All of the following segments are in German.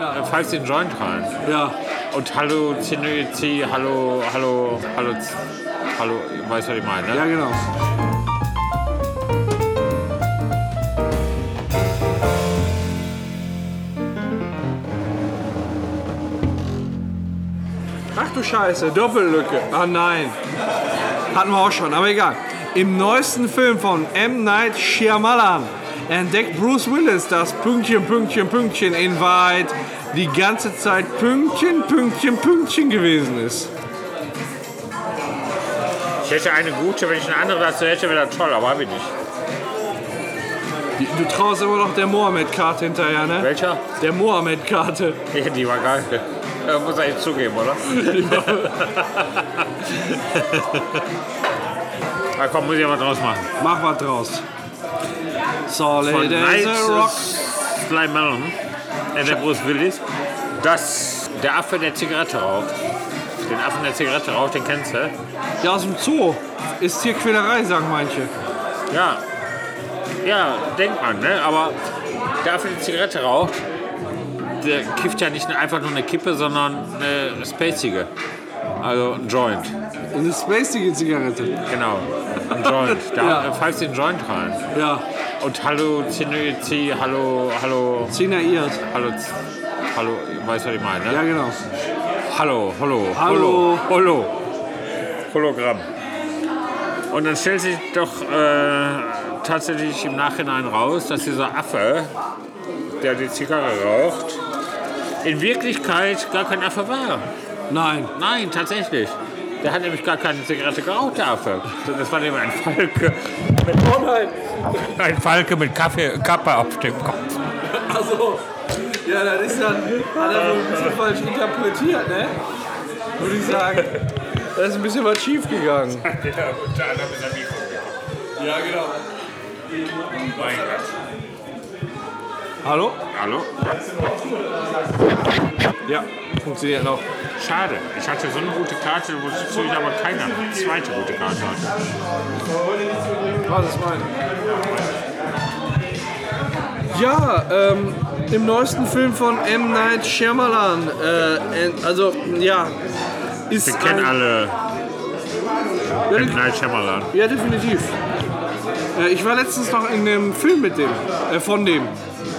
Ja. Pfeifst den Joint rein. Ja. Und Hallo, Zinözi, Hallo, Hallo, Hallo, Hallo, weißt du, was ich meine, ne? Ja, genau. Ach du Scheiße, Doppellücke. Ah nein. Hatten wir auch schon, aber egal. Im neuesten Film von M. Night Shyamalan entdeckt Bruce Willis, dass Pünktchen, Pünktchen, Pünktchen in Wahrheit die ganze Zeit Pünktchen, Pünktchen, Pünktchen gewesen ist. Ich hätte eine gute, wenn ich eine andere dazu hätte, wäre das toll, aber habe ich nicht. Du traust immer noch der Mohammed-Karte hinterher, ne? Welcher? Der Mohammed-Karte. Ja, die war geil. Äh, muss ich zugeben, oder? Na komm, muss ich aber draus machen. Mach was draus. Solid Von Night. Sly Mellon, äh, der Bruce Willis, dass der Affe, der Zigarette raucht, den Affen, der Zigarette raucht, den kennst du? Ja, aus dem Zoo. Ist Tierquälerei, sagen manche. Ja. Ja, denkt man, ne? Aber der Affe, der Zigarette raucht, der kifft ja nicht einfach nur eine Kippe, sondern eine spacige. Also ein Joint. Eine spacige Zigarette. Genau. Ein Joint. Da Ja. pfeift den Joint rein. Ja, Und Hallo, Zinözi, Hallo, Hallo, zinaiert. Hallo, Hallo, weißt du, was ich meine, ne? Ja, genau. Hallo, hallo, Hallo. hallo, hallo. Hologramm. Und dann stellt sich doch äh, tatsächlich im Nachhinein raus, dass dieser Affe, der die Zigarre raucht, in Wirklichkeit gar kein Affe war. Nein. Nein, tatsächlich. Der hat nämlich gar keine Zigarette geraucht, der Affe. Das war nämlich ein Falke. Mit, oh nein. Ein Falke mit Kaffee, Kappe auf dem Kopf. Also, ja, das ist dann, hat er wohl ein bisschen falsch interpretiert, ne? Würde ich sagen. Da ist ein bisschen was schief gegangen. Ja, unter anderem ist er Mikro. Ja, genau. Mein Gott. Hallo? Hallo? Ja, funktioniert noch. Schade. Ich hatte so eine gute Karte, wozu ich aber keine zweite gute Karte hatte. Was ist mein? Ja, ähm, im neuesten Film von M. Night Shyamalan, äh, also, ja, ist Wir kennen alle Ja, M. Night Shyamalan. Ja, definitiv. Äh, ich war letztens noch in einem Film mit dem, äh, von dem,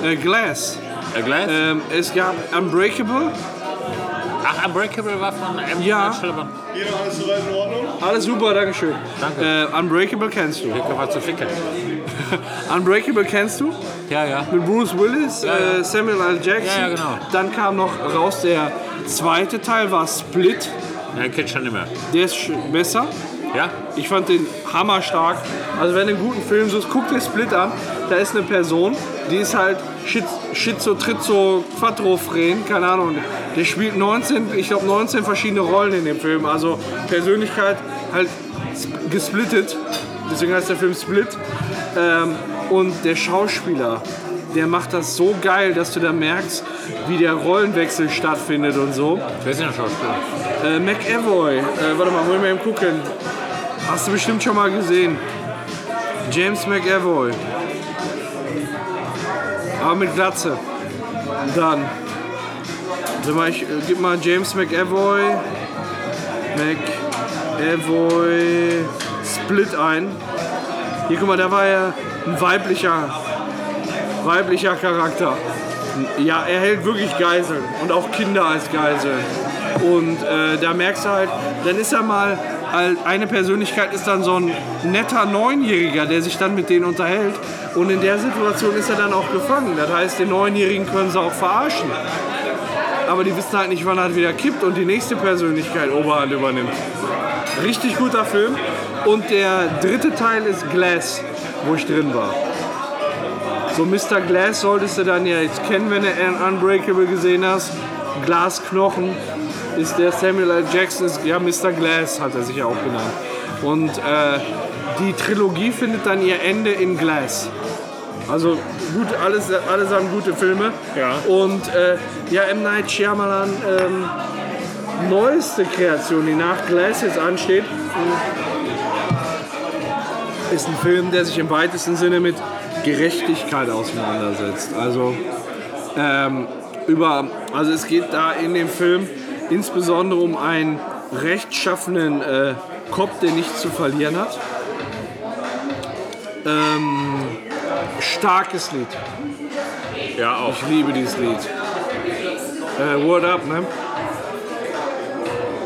äh, Glass. Äh, Glass? Ähm, es gab Unbreakable, Ach, Unbreakable war von M. Ja. Jeder alles soweit in Ordnung? alles super, Dankeschön. Danke. Äh, Unbreakable kennst du. Wir können was zu ficken. Unbreakable kennst du? Ja, ja. Mit Bruce Willis, ja. Äh, Samuel L. Jackson. Ja, ja, genau. Dann kam noch raus, der zweite Teil war Split. Ja, kennt schon nicht mehr. Der ist besser. Ja? Ich fand den hammerstark. Also wenn du einen guten Film suchst, guck dir Split an. Da ist eine Person, die ist halt Schiz Schizo, Trizo, Quattrophren, keine Ahnung. Der spielt 19, ich glaube 19 verschiedene Rollen in dem Film. Also Persönlichkeit halt sp- gesplittet. Deswegen heißt der Film Split. Ähm, und der Schauspieler, der macht das so geil, dass du da merkst, wie der Rollenwechsel stattfindet und so. Wer ist denn der Schauspieler? Äh, McAvoy, äh, warte mal, wollen wir eben gucken. Hast du bestimmt schon mal gesehen. James McAvoy. Aber mit Glatze. Dann. Warte mal, ich äh, gib mal James McAvoy. McAvoy Split ein. Hier, guck mal, da war er ein weiblicher, weiblicher Charakter. Ja, er hält wirklich Geiseln und auch Kinder als Geiseln. Und äh, da merkst du halt, dann ist er mal, halt eine Persönlichkeit ist dann so ein netter Neunjähriger, der sich dann mit denen unterhält. Und in der Situation ist er dann auch gefangen. Das heißt, den Neunjährigen können sie auch verarschen. Aber die wissen halt nicht, wann er wieder kippt und die nächste Persönlichkeit Oberhand übernimmt. Richtig guter Film. Und der dritte Teil ist Glass, wo ich drin war. So Mr. Glass solltest du dann ja jetzt kennen, wenn du Unbreakable gesehen hast. Glasknochen ist der Samuel L. Jackson, ist, ja Mr. Glass hat er sich ja auch genannt. Und äh, die Trilogie findet dann ihr Ende in Glass. Also gut, alles, allesamt gute Filme. Ja. Und äh, ja, M. Night Shyamalan, ähm, neueste Kreation, die nach Glass jetzt ansteht, ist ein Film, der sich im weitesten Sinne mit Gerechtigkeit auseinandersetzt. Also ähm, über, also es geht da in dem Film insbesondere um einen rechtschaffenen äh, Cop, der nichts zu verlieren hat. Ähm, starkes Lied. Ja, auch. Ich liebe dieses Lied. Äh, Word Up, ne?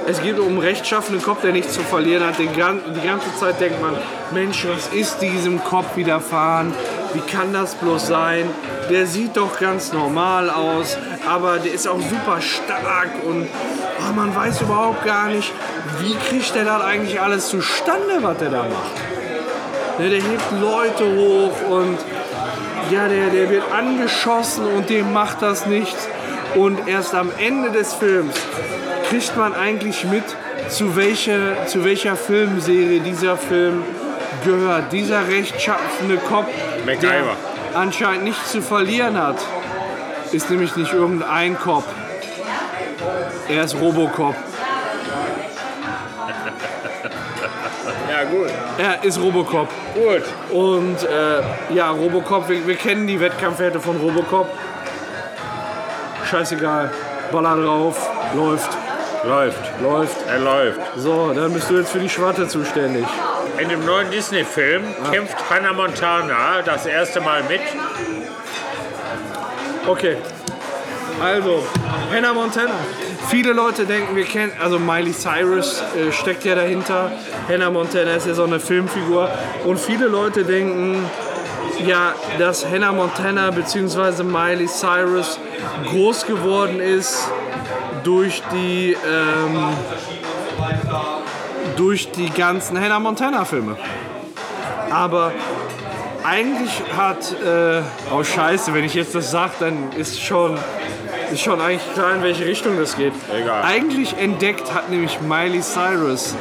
Es geht um einen rechtschaffenen Kopf, der nichts zu verlieren hat. Den, die ganze Zeit denkt man, Mensch, was ist diesem Kopf widerfahren? Wie kann das bloß sein? Der sieht doch ganz normal aus, aber der ist auch super stark und oh, man weiß überhaupt gar nicht, wie kriegt der das eigentlich alles zustande, was der da macht. Ne, der hebt Leute hoch und ja, der, der wird angeschossen und dem macht das nichts. Und erst am Ende des Films kriegt man eigentlich mit, zu welcher, zu welcher Filmserie dieser Film gehört. Dieser rechtschaffene Kopf, der anscheinend nichts zu verlieren hat, ist nämlich nicht irgendein Cop. Er ist Robocop. Gut. Er ist Robocop. Gut. Und äh, ja, Robocop, wir, wir kennen die Wettkampfwerte von Robocop. Scheißegal. Baller drauf, läuft, Läuft. läuft. Er läuft. So, dann bist du jetzt für die Schwarte zuständig. In dem neuen Disney-Film kämpft Hannah Montana das erste Mal mit. Okay. Also, Hannah Montana. Viele Leute denken, wir kennen, also Miley Cyrus äh, steckt ja dahinter. Hannah Montana ist ja so eine Filmfigur. Und viele Leute denken, ja, dass Hannah Montana bzw. Miley Cyrus groß geworden ist durch die, ähm, durch die ganzen Hannah Montana Filme. Aber eigentlich hat, äh, oh Scheiße, wenn ich jetzt das sage, dann ist schon, ist schon eigentlich klar, in welche Richtung das geht. Egal. Eigentlich entdeckt hat nämlich Miley Cyrus,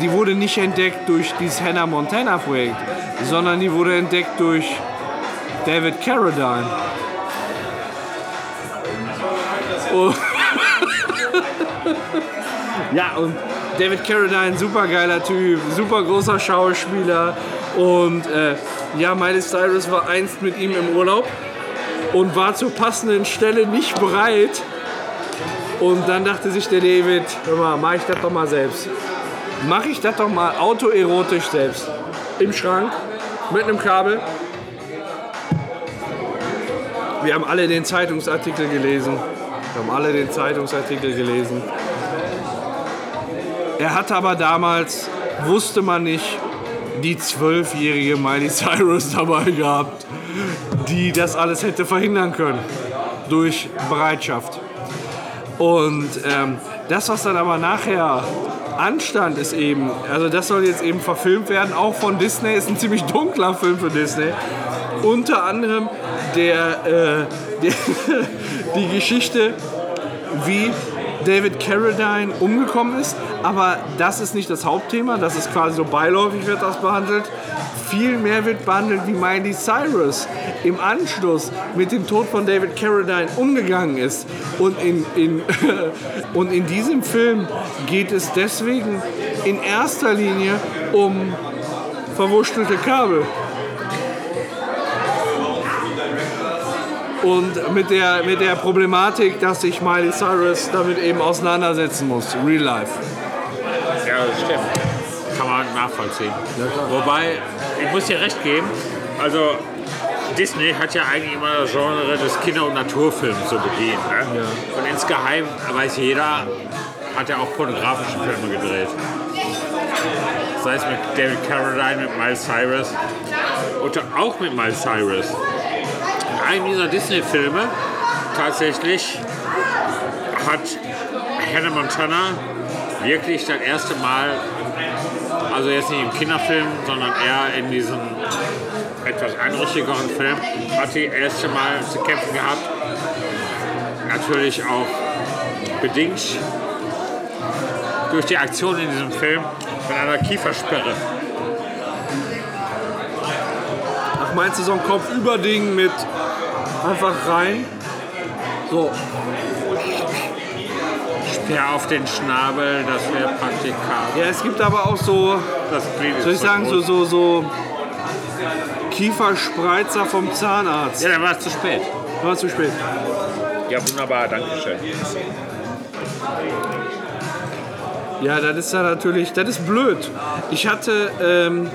die wurde nicht entdeckt durch dieses Hannah Montana Projekt, sondern die wurde entdeckt durch David Carradine. Oh. ja, und David Carradine, super geiler Typ, super großer Schauspieler. Und äh, ja, Miley Cyrus war einst mit ihm im Urlaub und war zur passenden Stelle nicht bereit. Und dann dachte sich der David, hör mal, mach ich das doch mal selbst. Mach ich das doch mal autoerotisch selbst. Im Schrank, mit einem Kabel. Wir haben alle den Zeitungsartikel gelesen. Wir haben alle den Zeitungsartikel gelesen. Er hatte aber damals, wusste man nicht, die zwölfjährige Miley Cyrus dabei gehabt, die das alles hätte verhindern können. Durch Bereitschaft. Und ähm, das, was dann aber nachher anstand, ist eben, also das soll jetzt eben verfilmt werden, auch von Disney, ist ein ziemlich dunkler Film für Disney. Unter anderem der, äh, der die Geschichte, wie David Carradine umgekommen ist. Aber das ist nicht das Hauptthema, das ist quasi so beiläufig wird das behandelt. Viel mehr wird behandelt, wie Miley Cyrus im Anschluss mit dem Tod von David Carradine umgegangen ist. Und in, in, und in diesem Film geht es deswegen in erster Linie um verwurstelte Kabel. Und mit der, mit der Problematik, dass sich Miley Cyrus damit eben auseinandersetzen muss. Real life. Ja, das stimmt. Kann man nachvollziehen. Wobei, ich muss dir recht geben, also Disney hat ja eigentlich immer das Genre des Kinder- und Naturfilms so bedient. Ne? Und insgeheim weiß jeder, hat er auch pornografische Filme gedreht. Sei es mit David Carradine, mit Miles Cyrus und auch mit Miles Cyrus. In einem dieser Disney-Filme tatsächlich hat Hannah Montana wirklich das erste Mal, also jetzt nicht im Kinderfilm, sondern eher in diesem etwas einrüchtigeren Film, hat sie das erste Mal zu kämpfen gehabt. Natürlich auch bedingt durch die Aktion in diesem Film mit einer Kiefersperre. Ach, meinst du so ein Kopfüberding mit einfach rein? So, Speer auf den Schnabel, das wäre praktikabel. Ja, es gibt aber auch so, Das soll ich sagen, so, so, so Kieferspreizer vom Zahnarzt. Ja, dann war es zu spät. War zu spät. Ja, wunderbar, danke schön. Ja, das ist ja natürlich, das ist blöd. Ich hatte, ähm,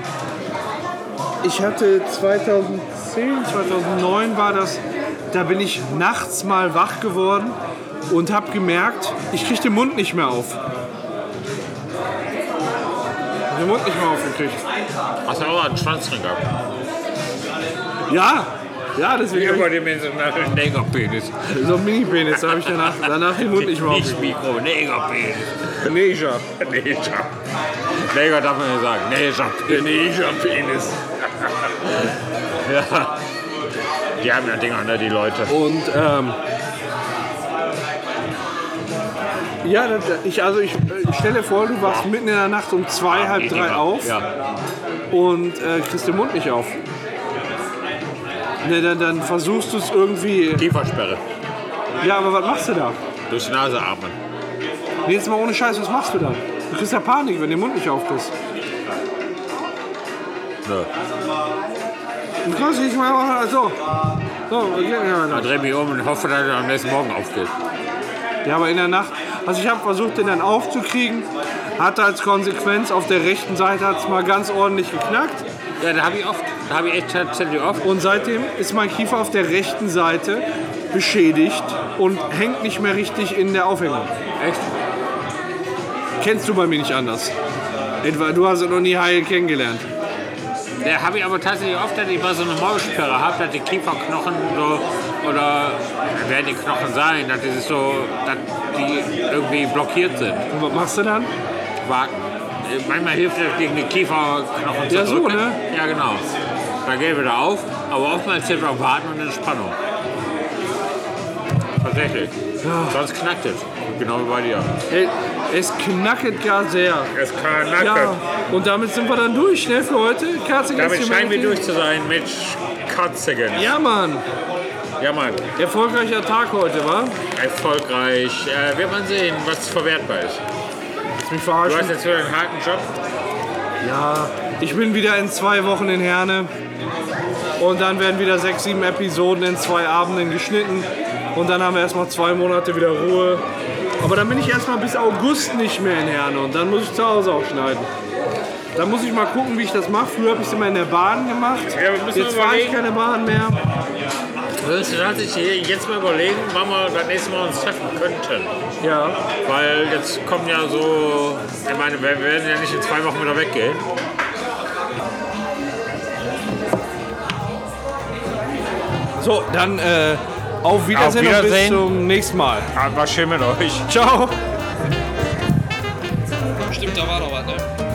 ich hatte 2010, 2009 war das, da bin ich nachts mal wach geworden und habe gemerkt, ich kriege den Mund nicht mehr auf. Den Mund nicht mehr aufgekriegt. Hast du auch einen Schwanzring gehabt? Ja, ja, deswegen hab Überdimensionalen Negerpenis. ich, so einen Mini-Penis, da habe ich danach, danach den Mund nicht mehr Nicht. Mikro, Negerpenis. Neger. Neger. Neger darf man nicht sagen. Negerpenis. Negerpenis. ja. Die haben ja Dinger, ne, die Leute. Und ähm, ja, ich, also ich, ich stelle vor, du wachst mitten in der Nacht um zwei, halb drei auf Ja. und äh, kriegst den Mund nicht auf. Ne, dann, dann versuchst du es irgendwie. Kiefersperre. Ja, aber was machst du da? Durch die Nase atmen. Nee, jetzt mal ohne Scheiß, was machst du dann? Du kriegst ja Panik, wenn du den Mund nicht aufkriegst. Nö. Du kannst nicht mal machen, so. So, geht nicht Dann weiter. dreh mich um und hoffe, dass er am nächsten Morgen aufgeht. Ja, aber in der Nacht, also ich habe versucht, den dann aufzukriegen. Hatte als Konsequenz auf der rechten Seite hat es mal ganz ordentlich geknackt. Ja, da habe ich oft. Da habe ich echt tatsächlich oft. Und seitdem ist mein Kiefer auf der rechten Seite beschädigt und hängt nicht mehr richtig in der Aufhängung. Echt? Kennst du bei mir nicht anders. Etwa, du hast es noch nie heil kennengelernt. Da habe ich aber tatsächlich oft, dass ich mal so eine Maulsperre habe, dass die Kieferknochen so, oder werden die Knochen sein, dass die, so, dass die irgendwie blockiert sind. Und was machst du dann? Warten. Manchmal hilft das gegen die Kieferknochen zu Ja, so, drücken. ne? Ja, genau. Dann geht er wieder auf, aber oftmals hilft auch Warten und Entspannung. Tatsächlich. Sonst knackt es. Genau wie bei dir. Ey, Es knacket gar sehr. Es kann Ja, und damit sind wir dann durch, ne, für heute. Kerze Damit scheinen wir durch zu sein mit Katzigen. Ja, Mann. Ja, Mann. Erfolgreicher Tag heute, wa? Erfolgreich. Äh, wird man sehen, was verwertbar ist. Lass mich Du hast verarschen. jetzt wieder einen harten Job. Ja, ich bin wieder in zwei Wochen in Herne. Und dann werden wieder sechs, sieben Episoden in zwei Abenden geschnitten. Und dann haben wir erstmal zwei Monate wieder Ruhe. Aber dann bin ich erstmal bis August nicht mehr in Herne. Und dann muss ich zu Hause auch schneiden. Dann muss ich mal gucken, wie ich das mache. Früher habe ich es immer in der Bahn gemacht. Ja, müssen Jetzt fahre ich keine Bahn mehr. Du tatsächlich jetzt mal überlegen, wann wir das nächste Mal uns treffen könnten? Ja. Weil jetzt kommen ja so, ich meine, wir werden ja nicht in zwei Wochen wieder weggehen. So, dann äh, auf Wiedersehen, Auf und bis Wiedersehen. zum nächsten Mal. Aber schön mit euch. Ciao. Stimmt, da war doch was, ne?